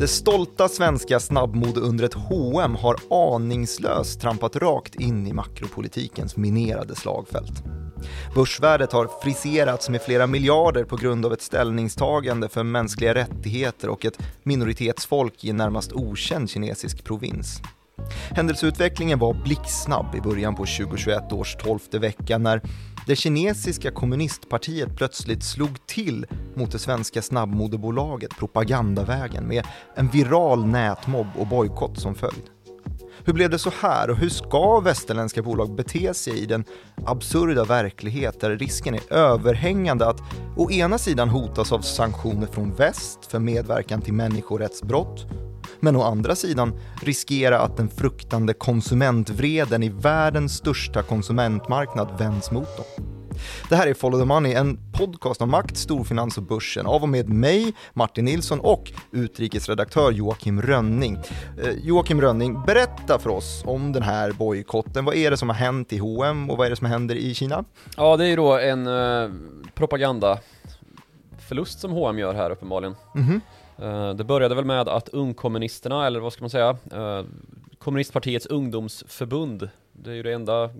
Det stolta svenska snabbmodeundret H&M har aningslöst trampat rakt in i makropolitikens minerade slagfält. Börsvärdet har friserats med flera miljarder på grund av ett ställningstagande för mänskliga rättigheter och ett minoritetsfolk i en närmast okänd kinesisk provins. Händelseutvecklingen var blixtsnabb i början på 2021 års tolfte vecka när det kinesiska kommunistpartiet plötsligt slog till mot det svenska snabbmodebolaget Propagandavägen med en viral nätmobb och bojkott som följd. Hur blev det så här och hur ska västerländska bolag bete sig i den absurda verklighet där risken är överhängande att å ena sidan hotas av sanktioner från väst för medverkan till människorättsbrott men å andra sidan riskera att den fruktande konsumentvreden i världens största konsumentmarknad vänds mot dem. Det här är Follow the Money, en podcast om makt, storfinans och börsen av och med mig, Martin Nilsson och utrikesredaktör Joakim Rönning. Eh, Joakim Rönning, berätta för oss om den här bojkotten. Vad är det som har hänt i H&M och vad är det som händer i Kina? Ja, det är ju då en eh, propagandaförlust som H&M gör här uppenbarligen. Mm -hmm. Eh, det började väl med att ungkommunisterna, eller vad ska man säga, eh, kommunistpartiets ungdomsförbund, det är ju det enda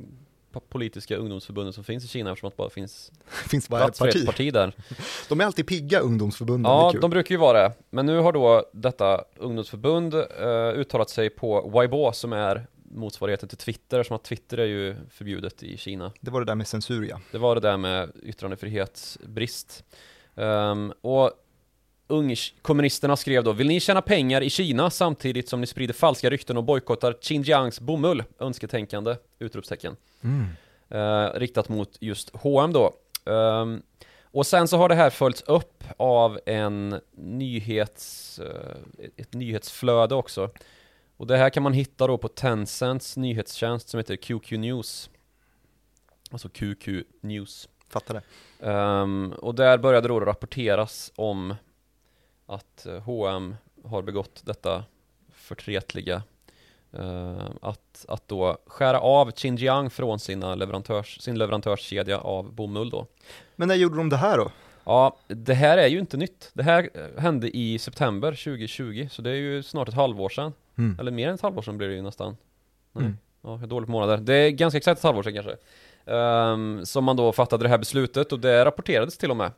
politiska ungdomsförbundet som finns i Kina eftersom att bara finns, finns bara ett parti. parti där. De är alltid pigga ungdomsförbunden, Ja, de brukar ju vara det. Men nu har då detta ungdomsförbund uh, uttalat sig på Weibo som är motsvarigheten till Twitter, som att Twitter är ju förbjudet i Kina. Det var det där med censur ja. Det var det där med yttrandefrihetsbrist. Um, och Ungkommunisterna skrev då, vill ni tjäna pengar i Kina samtidigt som ni sprider falska rykten och bojkottar Xinjiangs bomull? Önsketänkande, utropstecken. Mm. Eh, riktat mot just H&M då. Um, och sen så har det här följts upp av en nyhets, uh, ett nyhetsflöde också. Och det här kan man hitta då på Tencents nyhetstjänst som heter QQ News. Alltså QQ News. Fattar det. Um, och där började då rapporteras om att H&M har begått detta förtretliga uh, att, att då skära av Xinjiang från sina leverantörs, sin leverantörskedja av bomull då. Men när gjorde de det här då? Ja, det här är ju inte nytt. Det här eh, hände i september 2020, så det är ju snart ett halvår sedan. Mm. Eller mer än ett halvår sedan blir det ju nästan. Nej. Mm. Ja, dåligt på månader. Det är ganska exakt ett halvår sedan kanske. Um, som man då fattade det här beslutet och det rapporterades till och med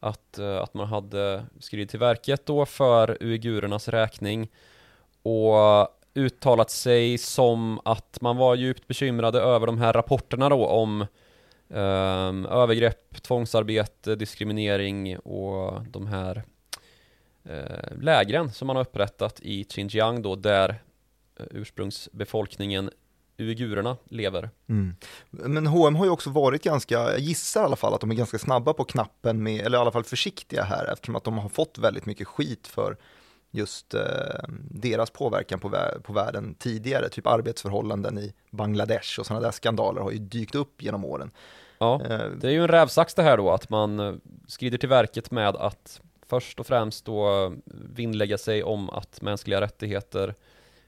att, eh, att man hade skrivit till verket då för uigurernas räkning och uttalat sig som att man var djupt bekymrade över de här rapporterna då om um, övergrepp, tvångsarbete, diskriminering och de här uh, lägren som man har upprättat i Xinjiang då där eh, ursprungsbefolkningen uigurerna lever. Mm. Men H&M har ju också varit ganska, jag gissar i alla fall att de är ganska snabba på knappen med, eller i alla fall försiktiga här eftersom att de har fått väldigt mycket skit för just eh, deras påverkan på, vä på världen tidigare, typ arbetsförhållanden i Bangladesh och sådana där skandaler har ju dykt upp genom åren. Ja, eh, det är ju en rävsax det här då, att man eh, skrider till verket med att först och främst då vinnlägga sig om att mänskliga rättigheter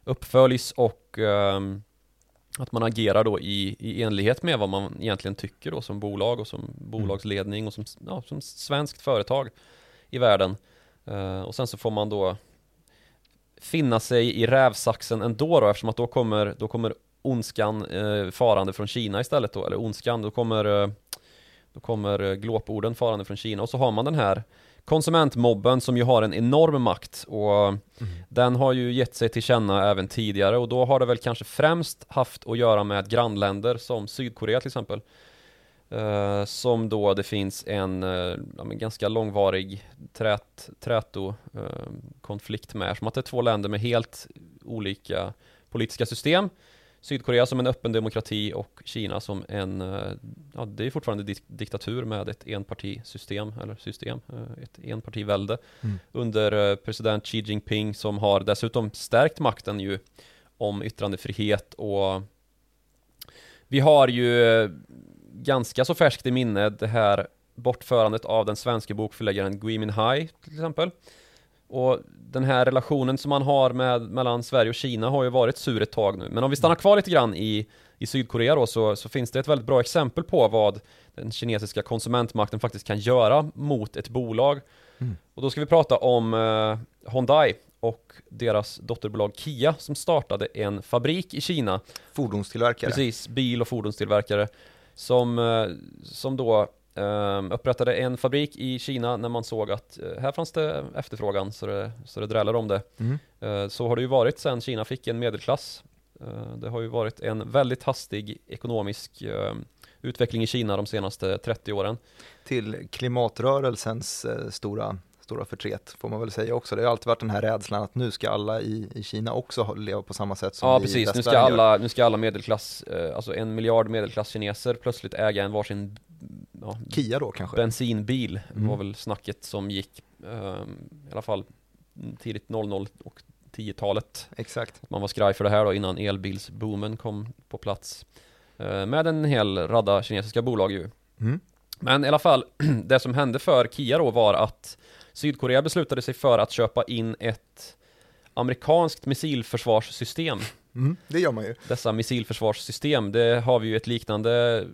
uppföljs och um, att man agerar då i, i enlighet med vad man egentligen tycker då som bolag och som bolagsledning och som, ja, som svenskt företag i världen. Uh, och sen så får man då finna sig i rävsaxen ändå då eftersom att då kommer, då kommer ondskan uh, farande från Kina istället då, eller ondskan, då kommer, uh, då kommer glåporden farande från Kina och så har man den här konsumentmobben som ju har en enorm makt och mm. den har ju gett sig till känna även tidigare och då har det väl kanske främst haft att göra med grannländer som Sydkorea till exempel. Uh, som då det finns en uh, ja, ganska långvarig trät, träto uh, konflikt med, som att det är två länder med helt olika politiska system Sydkorea som en öppen demokrati och Kina som en, eh, ja det är fortfarande dik diktatur med ett enpartisystem, eller system, eh, ett enpartivälde mm. under eh, president Xi Jinping som har dessutom stärkt makten ju om yttrandefrihet och vi har ju ganska så färskt i minne det här bortförandet av den svenska bokförläggaren Gui Minhai till exempel och den här relationen som man har med, mellan Sverige och Kina har ju varit sur ett tag nu. Men om vi stannar kvar lite grann i, i Sydkorea då så, så finns det ett väldigt bra exempel på vad den kinesiska konsumentmakten faktiskt kan göra mot ett bolag. Mm. Och då ska vi prata om eh, Hyundai och deras dotterbolag Kia som startade en fabrik i Kina. Fordonstillverkare. Precis, bil och fordonstillverkare. Som, eh, som då eh, upprättade en fabrik i Kina när man såg att eh, här fanns det efterfrågan så det, så det drällade om det. Mm. Eh, så har det ju varit sedan Kina fick en medelklass. Eh, det har ju varit en väldigt hastig ekonomisk utveckling i Kina de senaste 30 åren. Till klimatrörelsens eh, stora, stora förtret får man väl säga också. Det har alltid varit den här rädslan att nu ska alla i, i Kina också leva på samma sätt som Ja vi i precis, nu ska, gör. alla, nu ska alla medelklass, eh, alltså en miljard medelklasskineser plötsligt äga en varsin ja, Kia då kanske? bensinbil Mm. var väl snacket som gick eh, i alla fall tidigt 00 och 10-talet. Exakt. Man var skraj för det här då innan elbilsboomen kom på plats. Eh, med en hel radda kinesiska bolag ju. Mm. Men i alla fall, det som hände för Kia då var att Sydkorea beslutade sig för att köpa in ett amerikanskt missilförsvarssystem. Mm. Det gör man ju. Dessa missilförsvarssystem, det har vi ju ett liknande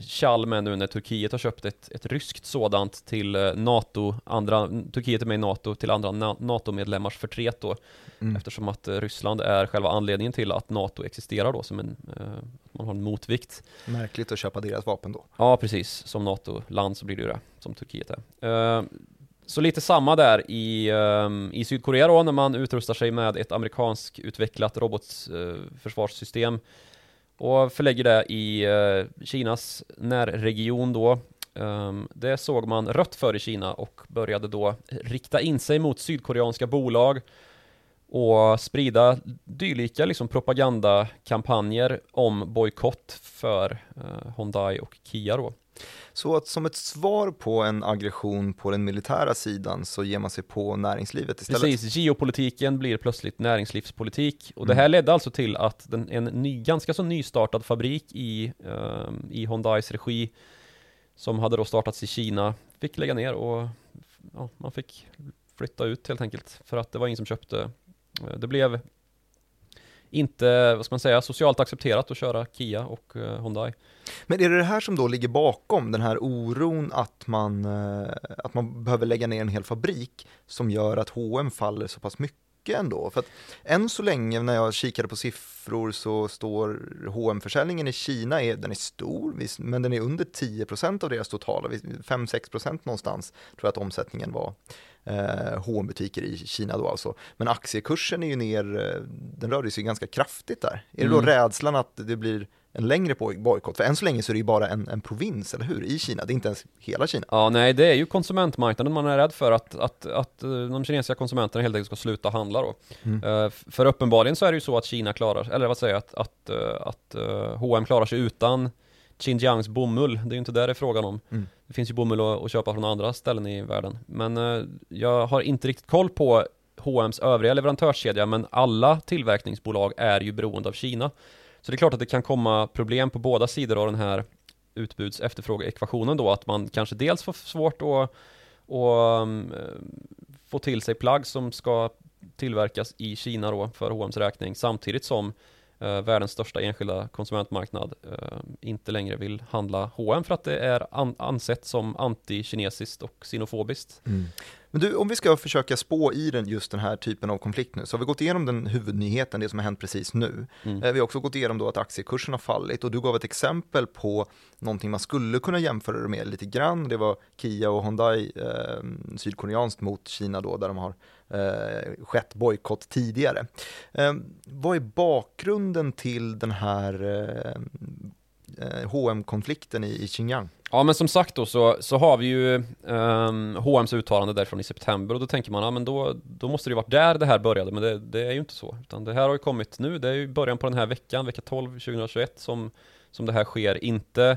tjall med nu när Turkiet har köpt ett, ett ryskt sådant till eh, NATO, andra, Turkiet är med i NATO, till andra Na- NATO-medlemmars förtret då. Mm. Eftersom att eh, Ryssland är själva anledningen till att NATO existerar då som en, eh, att man har en motvikt. Märkligt att köpa deras vapen då. Ja, precis. Som NATO-land så blir det ju det, som Turkiet är. Så lite samma där i, ehm, i Sydkorea då, när man utrustar sig med ett amerikansk utvecklat robotförsvarssystem eh, och förlägger det i eh, Kinas närregion då. Ehm, det såg man rött för i Kina och började då rikta in sig mot sydkoreanska bolag och sprida dylika liksom propagandakampanjer om bojkott för eh, Hyundai och Kia då. Så att som ett svar på en aggression på den militära sidan så ger man sig på näringslivet istället. Precis, geopolitiken blir plötsligt näringslivspolitik och det Mm. här ledde alltså till att den, en ny, ganska så nystartad fabrik i, ehm, i Hyundais regi som hade då startats i Kina fick lägga ner och ja, man fick flytta ut helt enkelt för att det var ingen som köpte. Eh, Det blev inte, vad ska man säga, socialt accepterat att köra Kia och eh, Hyundai. Men är det det här som då ligger bakom den här oron att man, eh, att man behöver lägga ner en hel fabrik som gör att H&M faller så pass mycket ändå? För att än så länge när jag kikade på siffror så står hm försäljningen i Kina, är, den är stor, men den är under 10% av deras totala, 5-6% någonstans tror jag att omsättningen var. Eh, hm butiker i Kina då alltså. Men aktiekursen är ju ner, eh, den rörde sig ganska kraftigt där. Är det då Mm. rädslan att det blir en längre boj- bojkott? För än så länge så är det ju bara en, en provins, eller hur? I Kina, det är inte ens hela Kina. Ja, nej, det är ju konsumentmarknaden man är rädd för att, att, att eh, de kinesiska konsumenterna helt enkelt ska sluta handla då. Mm. Eh, För uppenbarligen så är det ju så att Kina klarar, eller vad säger jag, att, att, eh, att H&M klarar sig utan Xinjiangs bomull. Det är ju inte där det är frågan om. Mm. Det finns ju bomull att, att köpa från andra ställen i världen. Men eh, jag har inte riktigt koll på H&M's övriga leverantörskedja, men alla tillverkningsbolag är ju beroende av Kina. Så det är klart att det kan komma problem på båda sidor av den här utbuds efterfrågeekvationen då, att man kanske dels får svårt att, att um, få till sig plagg som ska tillverkas i Kina då för H&M's räkning samtidigt som eh, världens största enskilda konsumentmarknad eh, inte längre vill handla H&M för att det är an- ansett som antikinesiskt och xenofobiskt. Mm. Men du, om vi ska försöka spå i den, just den här typen av konflikt nu, så har vi gått igenom den huvudnyheten, det som har hänt precis nu. Mm. Eh, Vi har också gått igenom då att aktiekursen har fallit och du gav ett exempel på någonting man skulle kunna jämföra det med lite grann. Det var Kia och Hyundai, eh, sydkoreanskt mot Kina då, där de har eh, skett bojkott tidigare. Eh, vad är bakgrunden till den här eh, eh, H&M-konflikten i, i Xinjiang? Ja men som sagt då så, så har vi ju ehm, um, H&M's uttalande därifrån i september och då tänker man, ja men då, då måste det ju varit där det här började, men det, det är ju inte så. Utan det här har ju kommit nu, det är ju början på den här veckan, vecka 12 2021 som, som det här sker, inte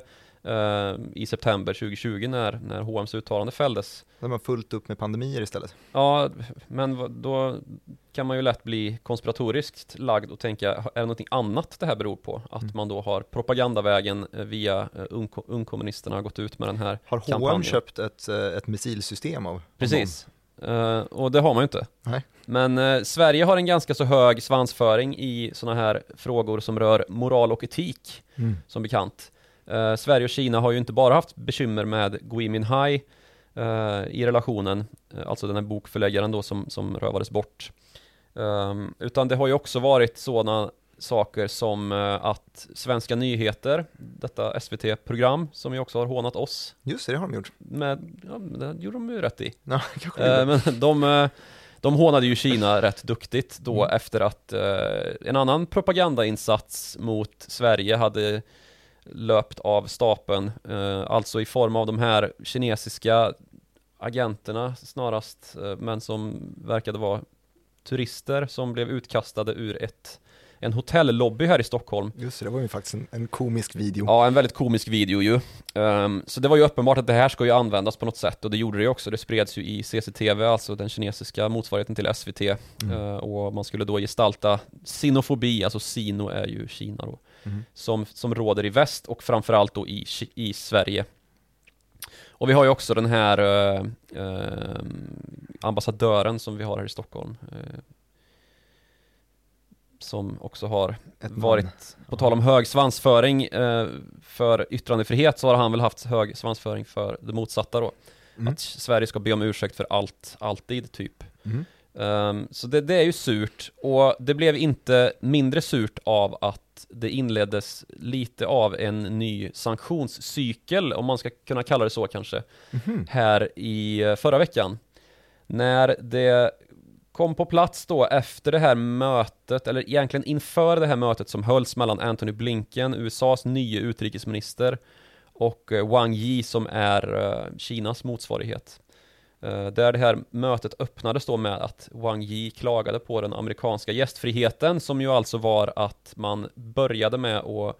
i september 2020 när, när H&M's uttalande fälldes. Där man fullt upp med pandemier istället. Ja, men då kan man ju lätt bli konspiratoriskt lagd och tänka, är det någonting annat det här beror på? Att Mm. man då har propagandavägen eh, via eh, ungko- ungkommunisterna gått ut med den här Har H&M kampanjen. köpt ett, eh, ett missilsystem av Precis. Eh, och det har man ju inte. Nej. Men eh, Sverige har en ganska så hög svansföring i sådana här frågor som rör moral och etik? Mm. som bekant. Eh, Sverige och Kina har ju inte bara haft bekymmer med Gui Minhai eh, i relationen, eh, alltså den här bokförläggaren då som, som rövades bort. Um, utan det har ju också varit sådana saker som uh, att Svenska nyheter, detta SVT-program som ju också har hånat oss. Just det, det har de gjort. Med, ja, det gjorde de ju rätt i. Ja, uh, men de, uh, de hånade ju Kina rätt duktigt då mm. efter att en annan propagandainsats mot Sverige hade löpt av stapeln, alltså i form av de här kinesiska agenterna snarast, men som verkade vara turister som blev utkastade ur ett en hotellobby här i Stockholm. Just det, det var ju faktiskt en, en komisk video. Ja, en väldigt komisk video ju. Um, så det var ju uppenbart att det här ska ju användas på något sätt och det gjorde det ju också. Det spreds ju i CCTV, alltså den kinesiska motsvarigheten till SVT. Mm. Uh, och man skulle då gestalta sinofobi, alltså sino är ju Kina då, mm. som, som råder i väst och framförallt då i, i Sverige. Och vi har ju också den här uh, uh, ambassadören som vi har här i Stockholm. Uh, som också har varit, på tal om hög svansföring för yttrandefrihet så har han väl haft hög svansföring för det motsatta då. Mm. Att Sverige ska be om ursäkt för allt, alltid typ. Mm. Um, så det, det, är ju surt och det blev inte mindre surt av att det inleddes lite av en ny sanktionscykel, om man ska kunna kalla det så kanske, mm. här i eh, förra veckan. När det kom på plats då efter det här mötet, eller egentligen inför det här mötet som hölls mellan Anthony Blinken, USAs nya utrikesminister, och eh, Wang Yi som är eh, Kinas motsvarighet. Eh, där det här mötet öppnades då med att Wang Yi klagade på den amerikanska gästfriheten som ju alltså var att man började med att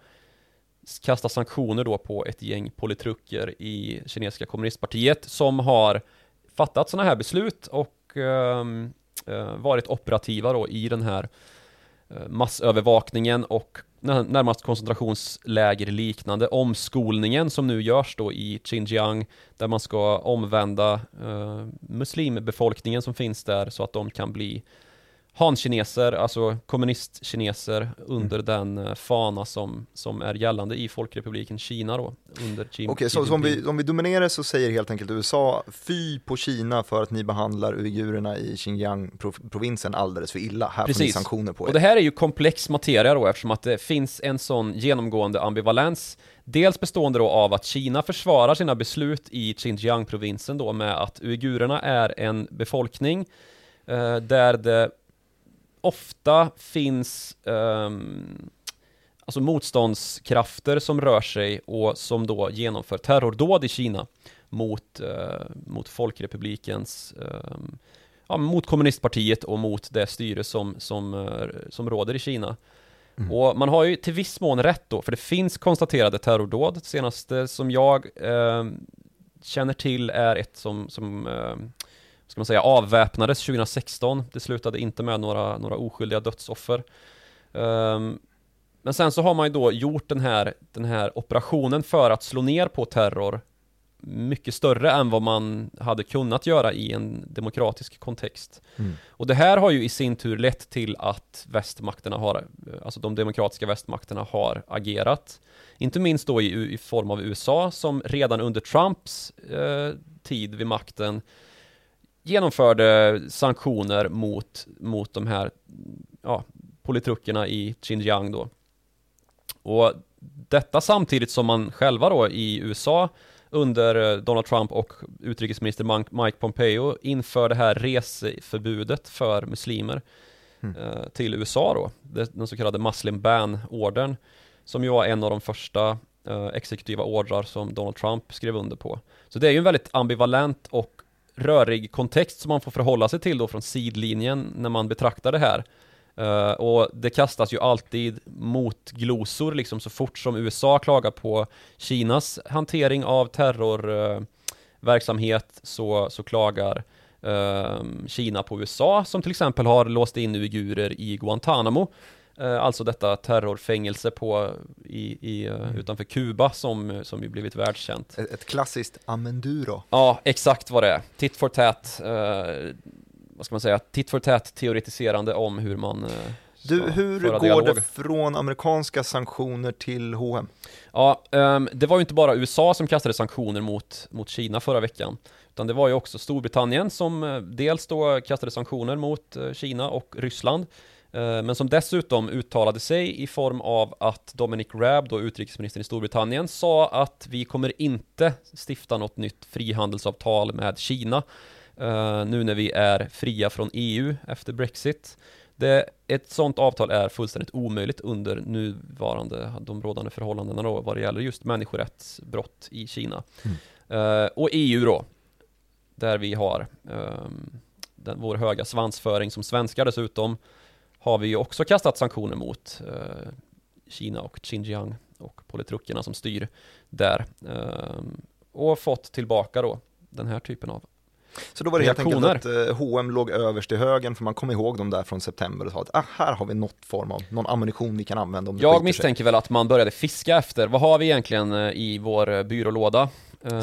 kasta sanktioner då på ett gäng politruker i kinesiska kommunistpartiet som har fattat sådana här beslut och äh, varit operativa då i den här Eh, massövervakningen och närmast koncentrationsläger liknande. Omskolningen som nu görs då i Xinjiang där man ska omvända eh, muslimbefolkningen som finns där så att de kan bli hankineser, alltså kommunistkineser under mm. den eh, fana som, som är gällande i Folkrepubliken Kina då, under Okej, okay, så om vi, om vi dominerar så säger helt enkelt USA fy på Kina för att ni behandlar uigurerna i Xinjiang-provinsen alldeles för illa, här Precis. får ni sanktioner på er. Och det här är ju komplex materia då eftersom att det finns en sån genomgående ambivalens Dels bestående då av att Kina försvarar sina beslut i Xinjiang-provinsen då med att uigurerna är en befolkning eh, där det ofta finns um, alltså motståndskrafter som rör sig och som då genomför terrordåd i Kina mot, uh, mot Folkrepublikens um, ja, mot kommunistpartiet och mot det styre som, som, uh, som råder i Kina. Mm. Och man har ju till viss mån rätt då, för det finns konstaterade terrordåd. Det senaste som jag uh, känner till är ett som, som ska man säga, avväpnades 2016. Det slutade inte med några, några oskyldiga dödsoffer. Um, men sen så har man ju då gjort den här, den här operationen för att slå ner på terror mycket större än vad man hade kunnat göra i en demokratisk kontext. Mm. Och det här har ju i sin tur lett till att västmakterna har, alltså de demokratiska västmakterna har agerat. Inte minst då i, i form av USA som redan under Trumps eh, tid vid makten genomförde sanktioner mot, mot de här ja, politrukerna i Xinjiang då. Och detta samtidigt som man själva då i USA under eh, Donald Trump och utrikesminister Mike Pompeo inför det här reseförbudet för muslimer mm. eh, till USA då, den så kallade Muslim Ban-ordern, som ju var en av de första eh, exekutiva ordrar som Donald Trump skrev under på. Så det är ju en väldigt ambivalent och rörig kontext som man får förhålla sig till då från sidlinjen när man betraktar det här. Uh, och det kastas ju alltid mot glosor liksom så fort som USA klagar på Kinas hantering av terrorverksamhet eh, uh, så, så klagar uh, Kina på USA som till exempel har låst in uigurer i Guantanamo alltså detta terrorfängelse på, i, i, eh, mm. utanför Kuba som, som ju blivit världskänt. Ett, ett klassiskt amenduro. Ja, exakt vad det är. Tit for tat, eh, vad ska man säga, tit for tat teoretiserande om hur man eh, Du, hur går dialog. det från amerikanska sanktioner till H&M? Ja, um, det var ju inte bara USA som kastade sanktioner mot, mot Kina förra veckan. Utan det var ju också Storbritannien som uh, dels då kastade sanktioner mot Kina och Ryssland. Uh, men som dessutom uttalade sig i form av att Dominic Raab, då utrikesministern i Storbritannien, sa att vi kommer inte stifta något nytt frihandelsavtal med Kina nu när vi är fria från EU efter Brexit. Det, ett sådant avtal är fullständigt omöjligt under nuvarande, de rådande förhållandena då, vad det gäller just människorättsbrott i Kina. Mm. Uh, och EU då, där vi har um, den, vår höga svansföring som svenskar dessutom, har vi ju också kastat sanktioner mot eh, Kina och Xinjiang och politrukerna som styr där. Eh, och fått tillbaka då den här typen av så då var det helt enkelt att eh, H&M låg överst i högen för man kom ihåg dem där från september och sa att ah, här har vi något form av, någon ammunition vi kan använda om det Jag misstänker sig. väl att man började fiska efter, vad har vi egentligen eh, i vår eh, byrålåda?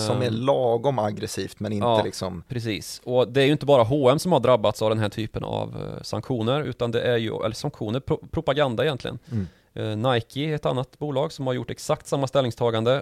Som är lagom aggressivt men inte ja, liksom Precis, och det är ju inte bara H&M som har drabbats av den här typen av sanktioner utan det är ju, eller sanktioner, pro propaganda egentligen mm. Nike är ett annat bolag som har gjort exakt samma ställningstagande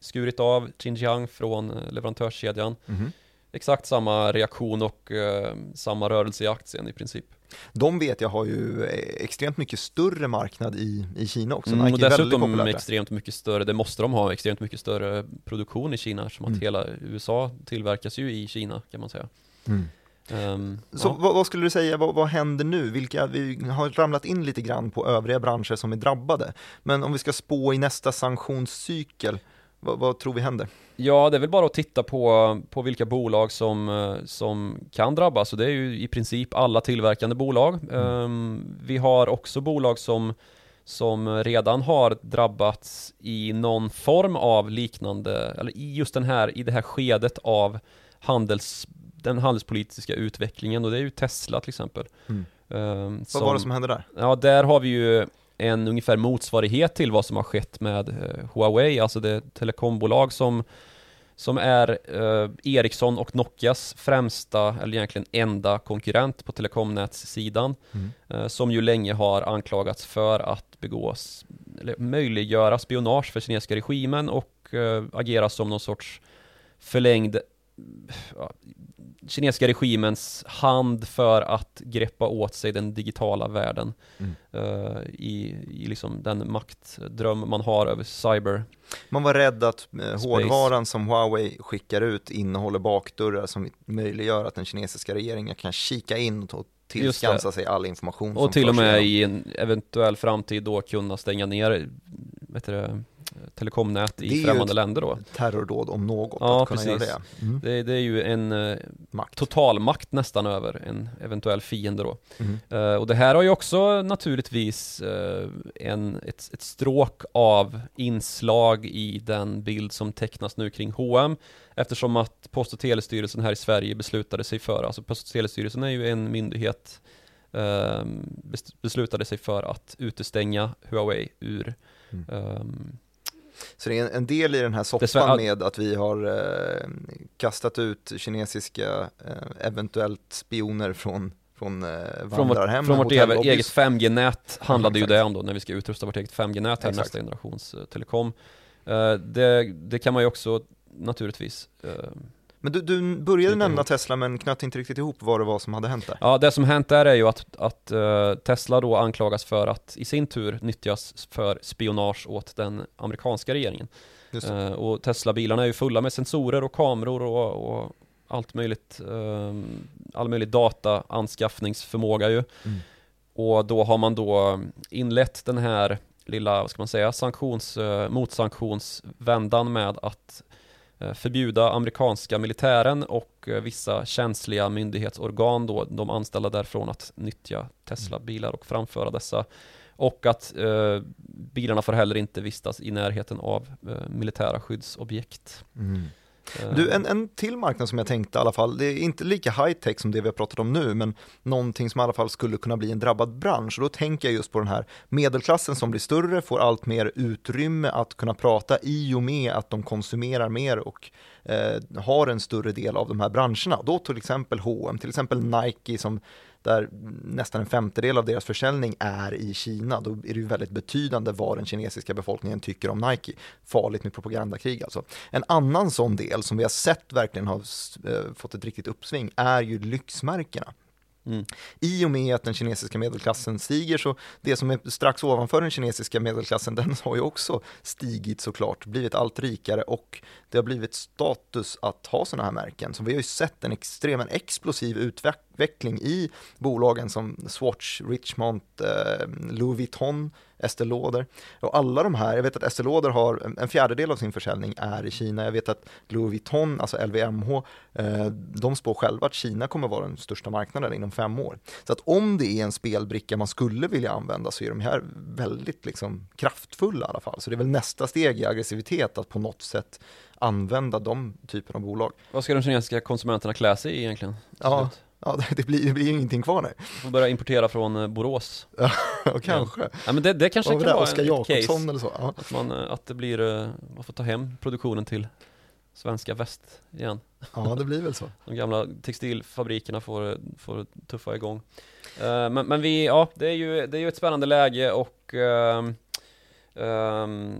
Skurit av Xinjiang från leverantörskedjan mm exakt samma reaktion och eh, samma rörelse i aktien i princip. De vet jag har ju extremt mycket större marknad i, i Kina också. Mm, och dessutom extremt mycket större, det måste de ha, extremt mycket större produktion i Kina som mm. att hela USA tillverkas ju i Kina kan man säga. Mm. Um, så ja. vad, vad, skulle du säga, vad, vad, händer nu? Vilka, vi har ramlat in lite grann på övriga branscher som är drabbade. Men om vi ska spå i nästa sanktionscykel, vad, vad, tror vi händer? Ja, det är väl bara att titta på, på vilka bolag som, eh, som kan drabbas och det är ju i princip alla tillverkande bolag. Mm. Um, vi har också bolag som, som redan har drabbats i någon form av liknande, eller i just den här, i det här skedet av handels, den handelspolitiska utvecklingen och det är ju Tesla till exempel. Mm. Um, Vad var det som hände där? Ja, där har vi ju en ungefär motsvarighet till vad som har skett med eh, Huawei, alltså det telekombolag som som är eh, Ericsson och Nokias främsta, eller egentligen enda konkurrent på telekomnätssidan, mm. eh, som ju länge har anklagats för att begås, eller möjliggöra spionage för kinesiska regimen och eh, agera som någon sorts förlängd kinesiska regimens hand för att greppa åt sig den digitala världen mm. uh, i, i liksom den maktdröm man har över cyber. Man var rädd att uh, hårdvaran som Huawei skickar ut innehåller bakdörrar som möjliggör att den kinesiska regeringen kan kika in och tillskansa sig all information. Och till och med i en eventuell framtid då kunna stänga ner vet du, telekomnät i främmande länder då. terrordåd om något ja, att kunna precis. göra det. Mm. det. det. är ju en uh, makt. totalmakt nästan över en eventuell fiende då. Mm. Uh, och det här har ju också naturligtvis uh, en, ett, ett stråk av inslag i den bild som tecknas nu kring H&M eftersom att Post och telestyrelsen här i Sverige beslutade sig för, alltså Post och telestyrelsen är ju en myndighet beslutade sig för att utestänga Huawei ur mm. um, så det är en, del i den här soppan med att vi har eh, kastat ut kinesiska eh, eventuellt spioner från från eh, från vårt, från vårt eget 5G-nät handlade ja, ju det om då när vi ska utrusta vårt eget 5G-nät här nästa generations eh, telekom. Uh, det, det kan man ju också naturligtvis uh, men du, du började nämna. Tesla men knöt inte riktigt ihop vad det var som hade hänt där. Ja, det som hänt där är ju att, att uh, Tesla då anklagas för att i sin tur nyttjas för spionage åt den amerikanska regeringen. Uh, och Tesla-bilarna är ju fulla med sensorer och kameror och, och allt möjligt, uh, all möjlig dataanskaffningsförmåga ju. Mm. Och då har man då inlett den här lilla, vad ska man säga, sanktions, motsanktionsvändan med att Eh, Eh, förbjuda amerikanska militären och eh, vissa känsliga myndighetsorgan då, de anställda därifrån att nyttja Tesla-bilar och framföra dessa. Och att eh, bilarna får heller inte vistas i närheten av eh, militära skyddsobjekt. Mm. Du, en, en till marknad som jag tänkte i alla fall, det är inte lika high tech som det vi har pratat om nu, men någonting som i alla fall skulle kunna bli en drabbad bransch. Och då tänker jag just på den här medelklassen som blir större, får allt mer utrymme att kunna prata i och med att de konsumerar mer och eh, har en större del av de här branscherna. Då till exempel H&M, till exempel Nike som där nästan en femtedel av deras försäljning är i Kina, då är det ju väldigt betydande vad den kinesiska befolkningen tycker om Nike. Farligt med propagandakrig alltså. En annan sån del som vi har sett verkligen har eh, fått ett riktigt uppsving är ju lyxmärkena. Mm. I och med att den kinesiska medelklassen stiger så det som är strax ovanför den kinesiska medelklassen den har ju också stigit såklart, blivit allt rikare och det har blivit status att ha sådana här märken. Så vi har ju sett en extrem, en explosiv utveckling i bolagen som Swatch, Richmond, eh, Louis Vuitton, Estée Lauder. Och alla de här, jag vet att Estée Lauder har en fjärdedel av sin försäljning är i Kina. Jag vet att Louis Vuitton, alltså LVMH, eh, de spår själva att Kina kommer vara den största marknaden inom fem år. Så att om det är en spelbricka man skulle vilja använda så är de här väldigt liksom kraftfulla i alla fall. Så det är väl nästa steg i aggressivitet att på något sätt använda de typen av bolag. Vad ska de kinesiska konsumenterna klä sig i egentligen? Ja, ja det, blir, det blir ingenting kvar nu. Får börja importera från eh, Borås. ja, kanske. Ja, men det, det kanske kan vara Oskar case. eller så. Ja. Att, man, eh, att det blir, eh, man får ta hem produktionen till svenska väst igen. Ja, det blir väl så. De gamla textilfabrikerna får, får tuffa igång. Men, men vi, ja, det är ju, det är ju ett spännande läge och um, um,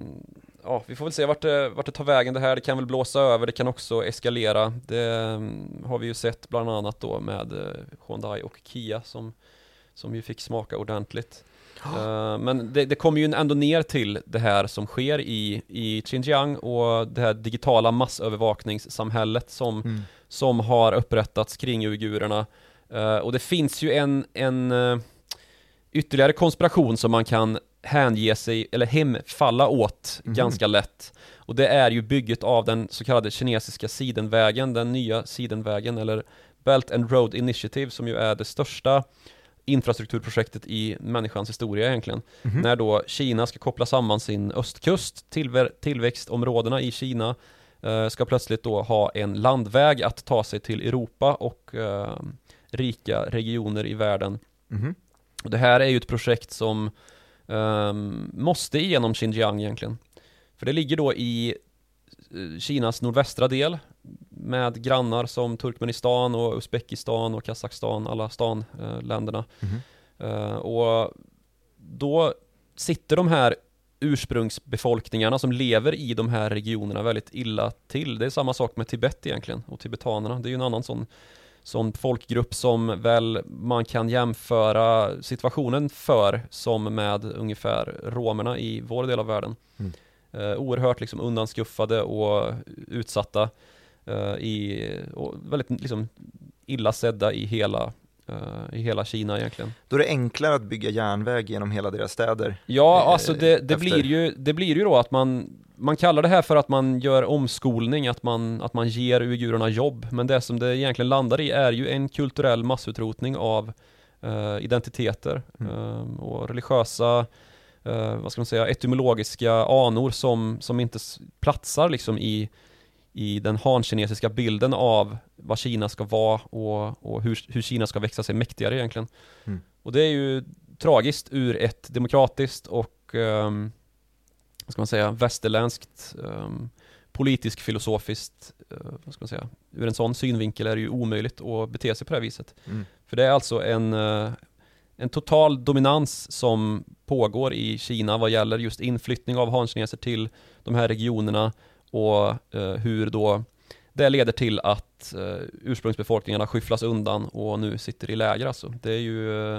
ja, vi får väl se vart det, vart det tar vägen det här. Det kan väl blåsa över, det kan också eskalera. Det mm, har vi ju sett bland annat då med eh, Hyundai och Kia som, som ju fick smaka ordentligt. Uh, men det, det kommer ju ändå ner till det här som sker i, i Xinjiang och det här digitala massövervakningssamhället som, mm. som har upprättats kring uigurerna. Uh, och det finns ju en, en ytterligare konspiration som man kan hänge sig, eller hemfalla åt mm. ganska lätt. Och det är ju bygget av den så kallade kinesiska sidenvägen, den nya sidenvägen eller Belt and Road Initiative som ju är det största infrastrukturprojektet i människans historia egentligen. Mm. När då Kina ska koppla samman sin östkust, tillver- tillväxtområdena i Kina eh, ska plötsligt då ha en landväg att ta sig till Europa och eh, rika regioner i världen. Mm. Och det här är ju ett projekt som um, måste igenom Xinjiang egentligen. För det ligger då i eh, Kinas nordvästra del med grannar som Turkmenistan och Uzbekistan och Kazakstan, alla stanländerna. Mm -hmm. uh, och då sitter de här ursprungsbefolkningarna som lever i de här regionerna väldigt illa till. Det är samma sak med Tibet egentligen och tibetanerna. Det är ju en annan sån sån folkgrupp som väl man kan jämföra situationen för som med ungefär romerna i vår del av världen. Mm. Eh, oerhört liksom undanskuffade och utsatta eh, i, och väldigt liksom illa sedda i hela eh, i hela Kina egentligen. Då är det enklare att bygga järnväg genom hela deras städer? Ja, eh, alltså det, det blir ju, det blir ju då att man man kallar det här för att man gör omskolning, att man, att man ger uigurerna jobb, men det som det egentligen landar i är ju en kulturell massutrotning av uh, identiteter mm. uh, och religiösa, uh, vad ska man säga, etymologiska anor som, som inte platsar liksom i, i den hankinesiska bilden av vad Kina ska vara och, och hur, hur Kina ska växa sig mäktigare egentligen. Mm. Och det är ju tragiskt ur ett demokratiskt och um, vad ska man säga, västerländskt um, politisk filosofiskt, uh, vad ska man säga, ur en sån synvinkel är det ju omöjligt att bete sig på det här viset. Mm. För det är alltså en, uh, en total dominans som pågår i Kina vad gäller just inflyttning av hankineser till de här regionerna och uh, hur då det leder till att ursprungsbefolkningarna skyfflas undan och nu sitter i läger alltså. Det är ju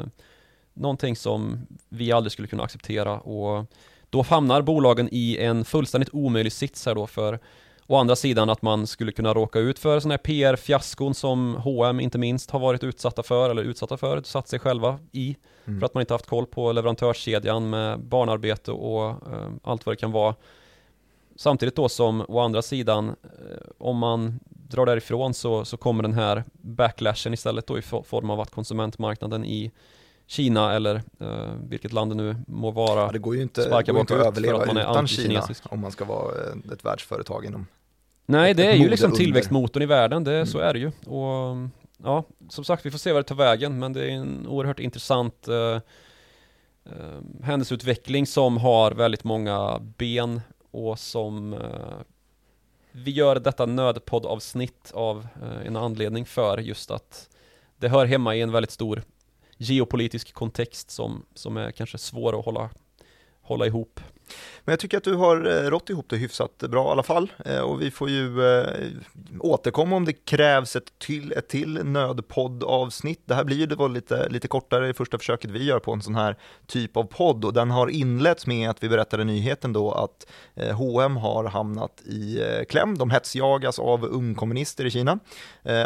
någonting som vi aldrig skulle kunna acceptera och då hamnar bolagen i en fullständigt omöjlig sits här då för Å andra sidan att man skulle kunna råka ut för sådana här PR-fiaskon som H&M inte minst har varit utsatta för eller utsatta för, satt sig själva i mm. för att man inte haft koll på leverantörskedjan med barnarbete och eh, allt vad det kan vara. Samtidigt då som å andra sidan eh, om man drar därifrån så, så kommer den här backlashen istället då i form av att konsumentmarknaden i Kina eller uh, vilket land det nu må vara. Ja, det går ju inte, går inte att överleva utan Kina om man ska vara eh, ett världsföretag inom Nej, det är ju liksom tillväxtmotorn i världen, det, mm. så är det ju. Och ja, som sagt, vi får se vad det tar vägen, men det är en oerhört intressant uh, uh, händelseutveckling som har väldigt många ben och som uh, vi gör detta nödpoddavsnitt av eh, en anledning för just att det hör hemma i en väldigt stor geopolitisk kontext som, som är kanske svår att hålla, hålla ihop. Men jag tycker att du har eh, rått ihop det hyfsat bra i alla fall. Eh, och vi får ju eh, återkomma om det krävs ett till, ett till nödpoddavsnitt. Det här blir ju det var lite, lite kortare i första försöket vi gör på en sån här typ av podd och den har inletts med att vi berättade nyheten då att H&M har hamnat i kläm. De hetsjagas av ungkommunister i Kina.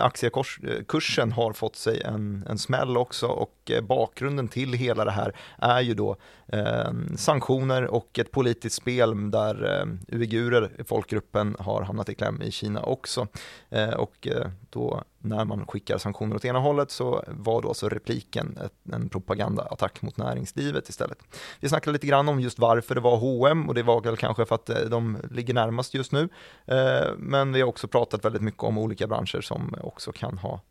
Aktiekursen har fått sig en, en smäll också och bakgrunden till hela det här är ju då eh, sanktioner och ett politiskt spel där eh, uigurer, folkgruppen, har hamnat i kläm i Kina också. Eh, och eh, då när man skickar sanktioner åt ena hållet så var då alltså repliken ett, en propagandaattack mot näringslivet istället. Vi snackade lite grann om just varför det var H&M och det var väl kanske för att de ligger närmast just nu. Men vi har också pratat väldigt mycket om olika branscher som också kan ha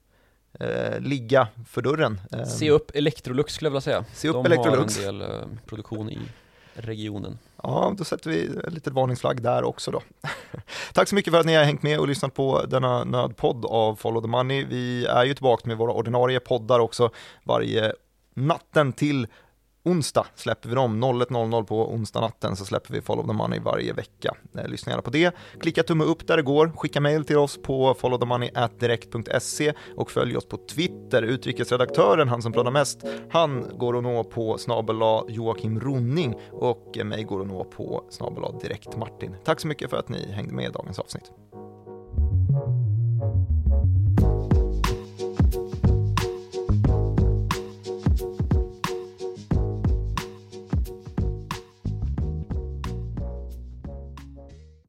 eh, ligga för dörren. Se upp Electrolux skulle jag vilja säga. Se upp De Electrolux. har en del eh, produktion i regionen. Ja, då sätter vi en liten varningsflagg där också då. Tack så mycket för att ni har hängt med och lyssnat på denna nödpodd av Follow the Money. Vi är ju tillbaka med våra ordinarie poddar också varje natten till onsdag släpper vi dem, 01.00 på onsdag natten så släpper vi Follow the Money varje vecka. Eh, lyssna gärna på det. Klicka tumme upp där det går, skicka mail till oss på followthemoney.direkt.se och följ oss på Twitter. Utrikesredaktören, han som pratar mest, han går att nå på snabel Joakim Ronning och eh, mig går att nå på snabel Direkt Martin. Tack så mycket för att ni hängde med i dagens avsnitt.